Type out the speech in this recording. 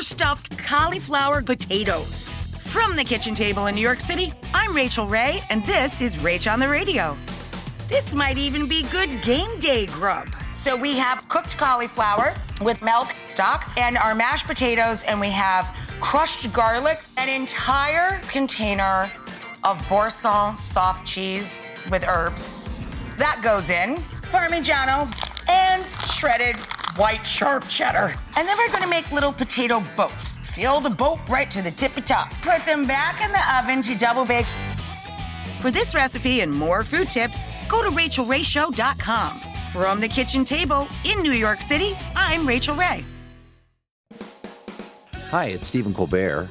Overstuffed cauliflower potatoes. From the kitchen table in New York City, I'm Rachael Ray, and this is Rach on the Radio. This might even be good game day grub. So we have cooked cauliflower with milk stock and our mashed potatoes, and we have crushed garlic, an entire container of Boursin soft cheese with herbs. That goes in, Parmigiano, and shredded white sharp cheddar. And then we're gonna make little potato boats. Fill the boat right to the tippy top. Put them back in the oven to double bake. For this recipe and more food tips, go to rachaelrayshow.com. From the kitchen table in New York City, I'm Rachael Ray. Hi, it's Stephen Colbert,